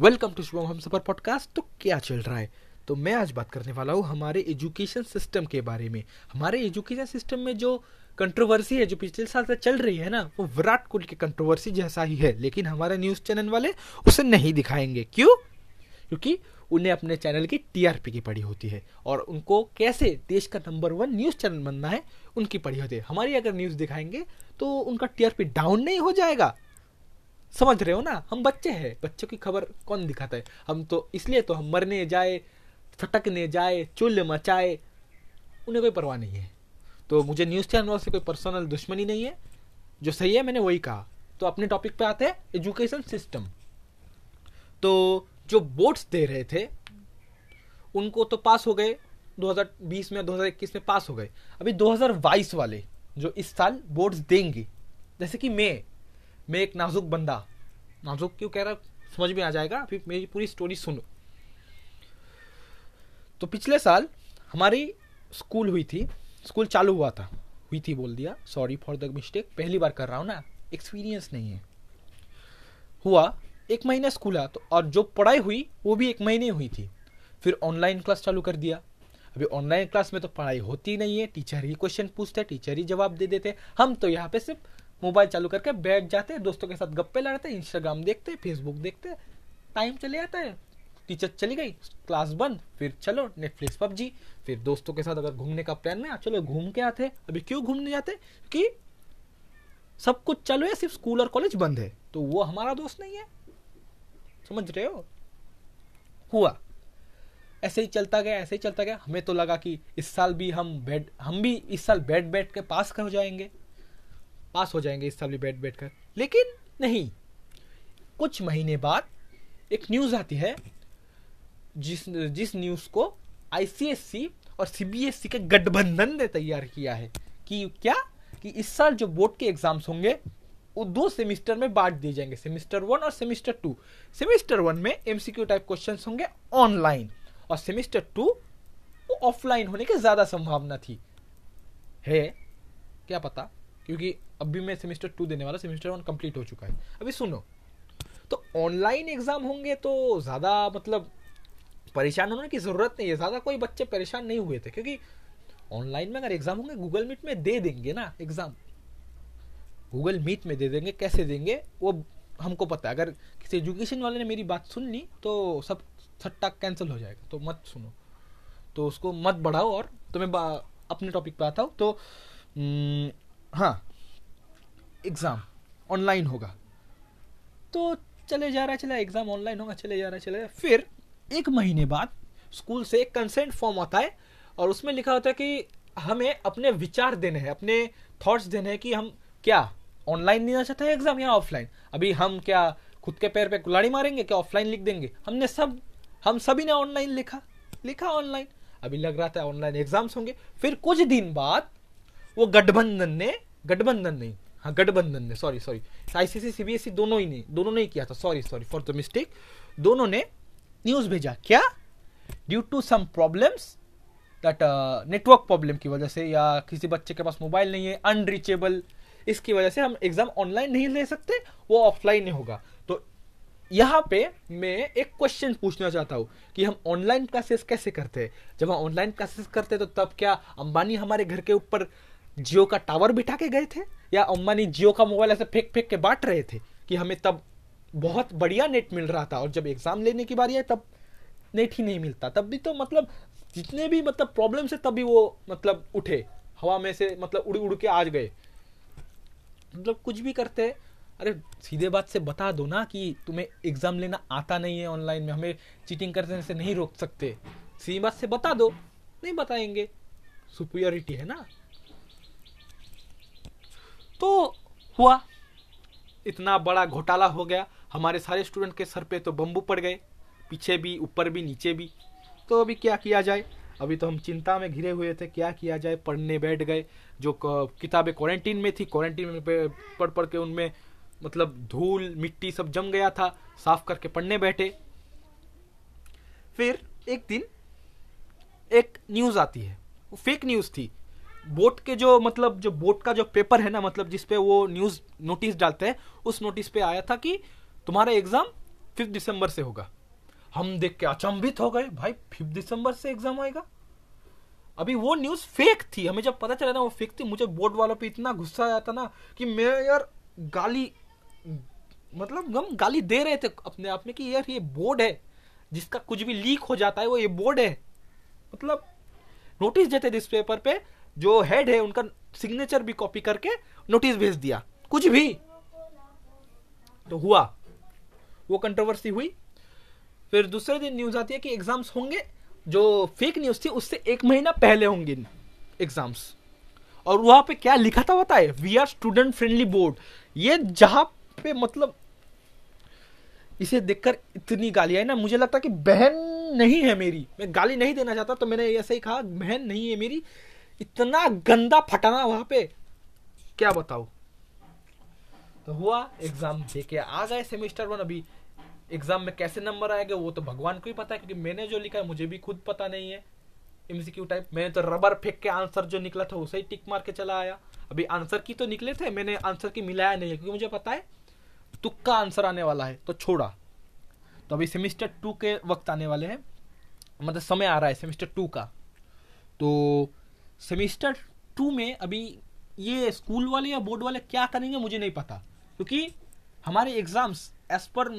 Welcome to Shubham हम सफ़र podcast. तो क्या चल रहा है? तो मैं आज बात करने वाला हूँ हमारे एजुकेशन सिस्टम के बारे में। हमारे एजुकेशन सिस्टम में जो कंट्रोवर्सी है, जो पिछले साल से चल रही है ना, वो विराट कोहली की कंट्रोवर्सी जैसा ही है। लेकिन हमारे न्यूज़ चैनल वाले उसे नहीं दिखाएँगे। क्यों? क्योंकि उन्हें अपने चैनल की टीआरपी की पड़ी होती है और उनको कैसे देश का नंबर वन न्यूज़ चैनल बनना है, उनकी पड़ी होती है। हमारी अगर न्यूज़ दिखाएँगे तो उनका टीआरपी डाउन नहीं हो जाएगा। समझ रहे हो ना? हम बच्चे हैं। बच्चों की खबर कौन दिखाता है? हम तो इसलिए तो हम मरने जाए, फटकने जाए, चुल मचाए, उन्हें कोई परवाह नहीं है। तो मुझे न्यूज़ चैनल से कोई पर्सनल दुश्मनी नहीं है। जो सही है, मैंने वही कहा। तो अपने टॉपिक पे आते हैं एजुकेशन सिस्टम तो जो बोर्ड्स दे रहे थे, उनको तो पास हो गए। 2020 में 2021 में पास हो गए। अभी 2022 वाले जो इस साल बोर्ड्स देंगे, जैसे कि मैं मैं एक नाजुक बंदा। नाजुक क्यों कह रहा? समझ में आ जाएगा। अभी मेरी पूरी स्टोरी सुनो। तो पिछले साल हमारी स्कूल हुई थी। स्कूल चालू हुआ था। हुई थी बोल दिया। सॉरी फॉर द मिस्टेक पहली बार कर रहा हूँ ना। एक्सपीरियंस नहीं है। हुआ, एक महीना स्कूल आ तो और जो पढ़ाई हुई, वो भी एक महीने हुई थी। फिर ऑनलाइन क्लास चालू कर दिया। अभी ऑनलाइन क्लास में तो पढ़ाई होती नहीं है। टीचर ही क्वेश्चन पूछते टीचर ही जवाब दे देते। हम तो यहाँ पे सिर्फ़ मोबाइल चालू करके बैठ जाते हैं दोस्तों के साथ गप्पे लड़ते इंस्टाग्राम देखते फेसबुक देखते टाइम चले जाता है। टीचर चली गई क्लास बंद, फिर चलो नेटफ्लिक्स पबजी। फिर दोस्तों के साथ अगर घूमने का प्लान में चलो घूम के आते। अभी क्यों घूमने जाते? कि सब कुछ चालू है, सिर्फ़ स्कूल और कॉलेज बंद है। तो वो हमारा दोस्त नहीं है। समझ रहे हो? हुआ। ऐसे ही चलता गया, ऐसे ही चलता गया। हमें तो लगा कि इस साल भी हम बैठ, हम भी इस साल बैठ बैठ के पास कर जाएँगे। पास हो जाएँगे इस साल भी बैठ बैठ कर। लेकिन नहीं, कुछ महीने बाद एक न्यूज़ आती है, जिस जिस न्यूज़ को आईसीएससी और सीबीएसई के गठबंधन ने तैयार किया है कि क्या? कि इस साल जो बोर्ड के एग्ज़ाम्स होंगे, वो दो सेमिस्टर में बांट दिए जाएँगे। सेमिस्टर वन और सेमिस्टर टू सेमिस्टर वन में एमसीक्यू टाइप क्वेश्चन होंगे ऑनलाइन और सेमिस्टर टू वो ऑफलाइन होने की ज़्यादा संभावना थी। है? क्या पता? क्योंकि अभी मैं सेमेस्टर टू देने वाला, सेमेस्टर वन कंप्लीट हो चुका है। अभी सुनो तो ऑनलाइन एग्ज़ाम होंगे तो ज़्यादा मतलब परेशान होने की ज़रूरत नहीं है, ज़्यादा कोई बच्चे परेशान नहीं हुए थे, क्योंकि ऑनलाइन में अगर एग्ज़ाम होंगे गूगल मीट में दे देंगे ना एग्ज़ाम गूगल मीट में दे देंगे, कैसे देंगे, वो हमको पता है। अगर किसी एजुकेशन वाले ने मेरी बात सुन ली तो सब सट्टा कैंसिल हो जाएगा तो मत सुनो। तो उसको मत बढ़ाओ और तो मैं अपने टॉपिक पे आता हूँ। तो हाँ एग्ज़ाम ऑनलाइन होगा। तो चले जा रहा, चला एग्ज़ाम ऑनलाइन होगा, चले जा रहा, चले फिर एक महीने बाद स्कूल से एक कंसेंट फॉर्म आता है और उसमें लिखा होता है कि हमें अपने विचार देने हैं, अपने थॉट्स देने हैं कि हम क्या ऑनलाइन देना चाहते हैं एग्ज़ाम या ऑफलाइन अभी हम क्या, खुद के पैर पे कुलाड़ी मारेंगे क्या ऑफलाइन लिख देंगे? हमने सब, हम सभी ने ऑनलाइन लिखा लिखा ऑनलाइन अभी लग रहा था ऑनलाइन एग्ज़ाम्स होंगे। फिर कुछ दिन बाद वो गठबंधन ने, गठबंधन नहीं हाँ गठबंधन ने सॉरी सॉरी आईसीसी सीबीएसई दोनों ही ने दोनों ने किया था sorry sorry for the mistake दोनों ने न्यूज़ भेजा, क्या? Due to some problems that network problem की वजह से, या किसी बच्चे के पास मोबाइल नहीं है अनरीचेबल इसकी वजह से हम एग्ज़ाम ऑनलाइन नहीं ले सकते, वो ऑफलाइन ही होगा। तो यहाँ पे मैं एक क्वेश्चन पूछना चाहता हूँ, कि हम ऑनलाइन क्लासेस कैसे करते हैं? जब हम ऑनलाइन क्लासेस करते हैं तो तब क्या अंबानी हमारे घर के ऊपर जियो का टावर बिठा के गए थे? या अंबानी जियो का मोबाइल ऐसे फेंक फेंक के बांट रहे थे कि हमें तब बहुत बढ़िया नेट मिल रहा था और जब एग्ज़ाम लेने की बारी है तब नेट ही नहीं मिलता। तब भी तो मतलब जितने भी मतलब प्रॉब्लम से तभी वो मतलब उठे। हवा में से मतलब उड़ उड़ के आज गए। मतलब कुछ भी करते, अरे सीधे बात से बता दो ना कि तुम्हें एग्ज़ाम लेना आता नहीं है ऑनलाइन में, हमें चीटिंग करने से नहीं रोक सकते। सीधी बात से बता दो, नहीं बताएँगे। सुपियोरिटी है ना? तो हुआ। इतना बड़ा घोटाला हो गया। हमारे सारे स्टूडेंट के सर पे तो बम्बू पड़ गए। पीछे भी, ऊपर भी, नीचे भी। तो अभी क्या किया जाए? अभी तो हम चिंता में घिरे हुए थे, क्या किया जाए? पढ़ने बैठ गए। जो किताबें क्वारंटीन में थी क्वारंटीन में पढ़ पढ़ के उनमें मतलब धूल, मिट्टी सब जम गया था। साफ़ करके पढ़ने बैठे। फिर एक दिन एक न्यूज़ आती है। वो फेक न्यूज़ थी। बोट के जो मतलब जो बोट का जो पेपर है ना मतलब जिसपे वो न्यूज़ नोटिस डालते हैं, उस नोटिस पे आया था कि तुम्हारा एग्ज़ाम फिफ्थ दिसंबर से होगा। हम देख के अचंभित हो गए, भाई फिफ्थ दिसंबर से एग्ज़ाम आएगा। अभी वो न्यूज़ फेक थी, हमें जब पता चला ना, वो फेक थी, मुझे बोर्ड वालों पे इतना गुस्सा आया था ना कि मैं यार गाली मतलब हम गाली दे रहे थे अपने आप में कि यार ये बोर्ड है, जिसका कुछ भी लीक हो जाता है, वो ये बोर्ड है। मतलब नोटिस देते इस पेपर पे जो हेड है, उनका सिग्नेचर भी कॉपी करके नोटिस भेज दिया। कुछ भी। तो हुआ। वो कंट्रोवर्सी हुई। फिर दूसरे दिन न्यूज़ आती है कि एग्ज़ाम्स होंगे। जो फेक न्यूज़ थी, उससे एक महीना पहले होंगे एग्ज़ाम्स और वहाँ पे क्या लिखा था बताए? We are student friendly board ये जहाँ पे मतलब इसे देखकर इतनी गाली आई ना, मुझे लगता कि बहन नहीं है मेरी। मैं गाली नहीं देना चाहता तो मैंने ऐसे ही कहा, बहन नहीं है मेरी। इतना गंदा फटाना वहाँ पे। क्या बताओ तो हुआ एग्ज़ाम देके आ गए सेमेस्टर वन अभी एग्ज़ाम में कैसे नंबर आएगा वो तो भगवान को ही पता है, क्योंकि मैंने जो लिखा है, मुझे भी खुद पता नहीं है। एमसीक्यू टाइप मैंने तो रबर फेंक के आंसर जो निकला था, उसे ही टिक मार के चला आया। अभी आंसर की तो निकले थे, मैंने आंसर की मिलाया नहीं है, क्योंकि मुझे पता है, तुक्का आंसर आने वाला है तो छोड़ा। तो अभी सेमिस्टर टू के वक्त आने वाले हैं। मतलब समय आ रहा है सेमिस्टर टू का। तो सेमिस्टर टू में अभी ये स्कूल वाले या बोर्ड वाले क्या करेंगे मुझे नहीं पता। क्योंकि हमारे एग्ज़ाम्स एज पर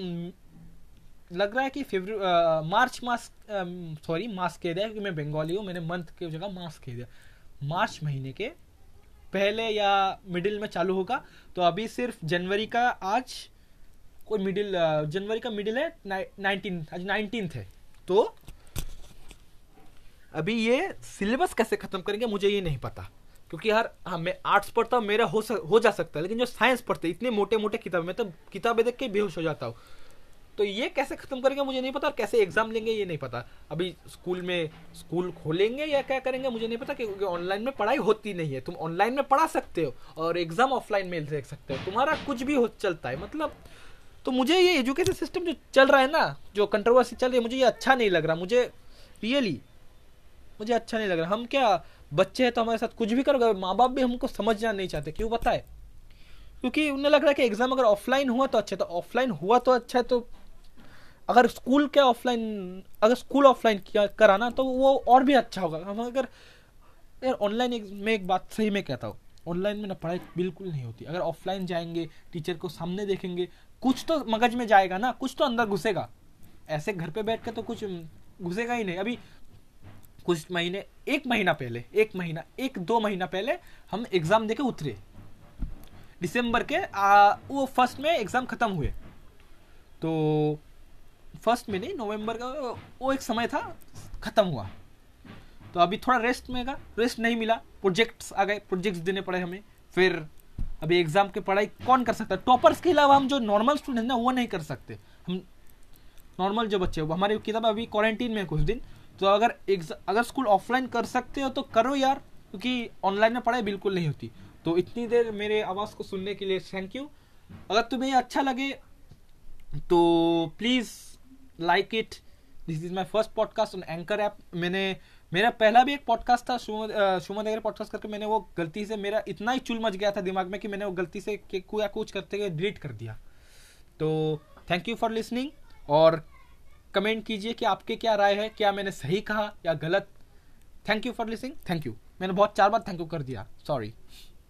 लग रहा है कि फेब्रुवरी मार्च मास सॉरी मास कह दिया क्योंकि मैं बंगाली हूँ, मैंने मंथ की जगह मास कह दिया। मार्च महीने के पहले या मिडिल में चालू होगा तो अभी सिर्फ़ जनवरी का आज कोई मिडिल जनवरी का मिडिल है नाइनटीन, आज नाइनटीन है। तो अभी ये सिलेबस कैसे खत्म करेंगे मुझे ये नहीं पता। क्योंकि यार हाँ मैं आर्ट्स पढ़ता हूँ मेरा हो सक, हो जा सकता है लेकिन जो साइंस पढ़ते इतने मोटे मोटे किताब मैं तो किताबें देख के बेहोश हो जाता हूँ। तो ये कैसे खत्म करेंगे मुझे नहीं पता और कैसे एग्ज़ाम लेंगे ये नहीं पता। अभी स्कूल में स्कूल खोलेंगे या क्या करेंगे मुझे नहीं पता क्योंकि ऑनलाइन में पढ़ाई होती नहीं है। तुम ऑनलाइन में पढ़ा सकते हो और एग्ज़ाम ऑफलाइन में देख सकते हो। तुम्हारा कुछ भी हो चलता है। मतलब तो मुझे ये एजुकेशन सिस्टम जो चल रहा है ना जो कंट्रोवर्सी चल रही है मुझे ये अच्छा नहीं लग रहा। मुझे रियली मुझे अच्छा नहीं लग रहा। हम क्या बच्चे हैं तो हमारे साथ कुछ भी करोगे? माँ बाप भी हमको समझना नहीं चाहते। क्यों बताए? क्योंकि उन्हें लग रहा है कि एग्ज़ाम अगर ऑफलाइन हुआ तो अच्छा तो ऑफलाइन हुआ तो अच्छा है तो अगर स्कूल के ऑफलाइन अगर स्कूल ऑफलाइन किया, कराना तो वो और भी अच्छा होगा। हम अगर, यार ऑनलाइन में एक बात सही में कहता हूँ। ऑनलाइन में ना पढ़ाई बिल्कुल नहीं होती। अगर ऑफलाइन जाएँगे टीचर को सामने देखेंगे, कुछ तो मगज में जाएगा ना, कुछ तो अंदर घुसेगा। ऐसे घर पे बैठ कर तो कुछ घुसेगा ही नहीं। अभी कुछ महीने एक महीना पहले एक महीना एक दो महीना पहले हम एग्ज़ाम देके उतरे। दिसंबर के आ, वो फ़र्स्ट में एग्ज़ाम खत्म हुए। तो फ़र्स्ट में नहीं नवंबर का वो एक समय था खत्म हुआ। तो अभी थोड़ा रेस्ट में का रेस्ट नहीं मिला। प्रोजेक्ट्स आ गए प्रोजेक्ट्स देने पड़े हमें। फिर अभी एग्ज़ाम की पढ़ाई कौन कर सकता है? टॉपर्स के अलावा हम जो नॉर्मल स्टूडेंट ना वो नहीं कर सकते। हम नॉर्मल जो बच्चे हमारी किताब अभी क्वारंटीन में कुछ दिन। तो अगर अगर स्कूल ऑफलाइन कर सकते हो तो करो यार, क्योंकि ऑनलाइन में पढ़ाई बिल्कुल नहीं होती। तो इतनी देर मेरे आवाज़ को सुनने के लिए थैंक यू अगर तुम्हें अच्छा लगे तो please like it this is my first podcast on anchor app मैंने, मेरा पहला भी एक पॉडकास्ट था सुमन अगर पॉडकास्ट करके मैंने वो गलती से मेरा इतना ही चुल मच गया था दिमाग में कि मैंने वो गलती से या कुछ करते हुए डिलीट कर दिया। तो थैंक यू फॉर लिसनिंग और कमेंट कीजिए कि आपके क्या राय है, क्या मैंने सही कहा या गलत। Thank you for listening thank you मैंने बहुत चार बार थैंक यू कर दिया. सॉरी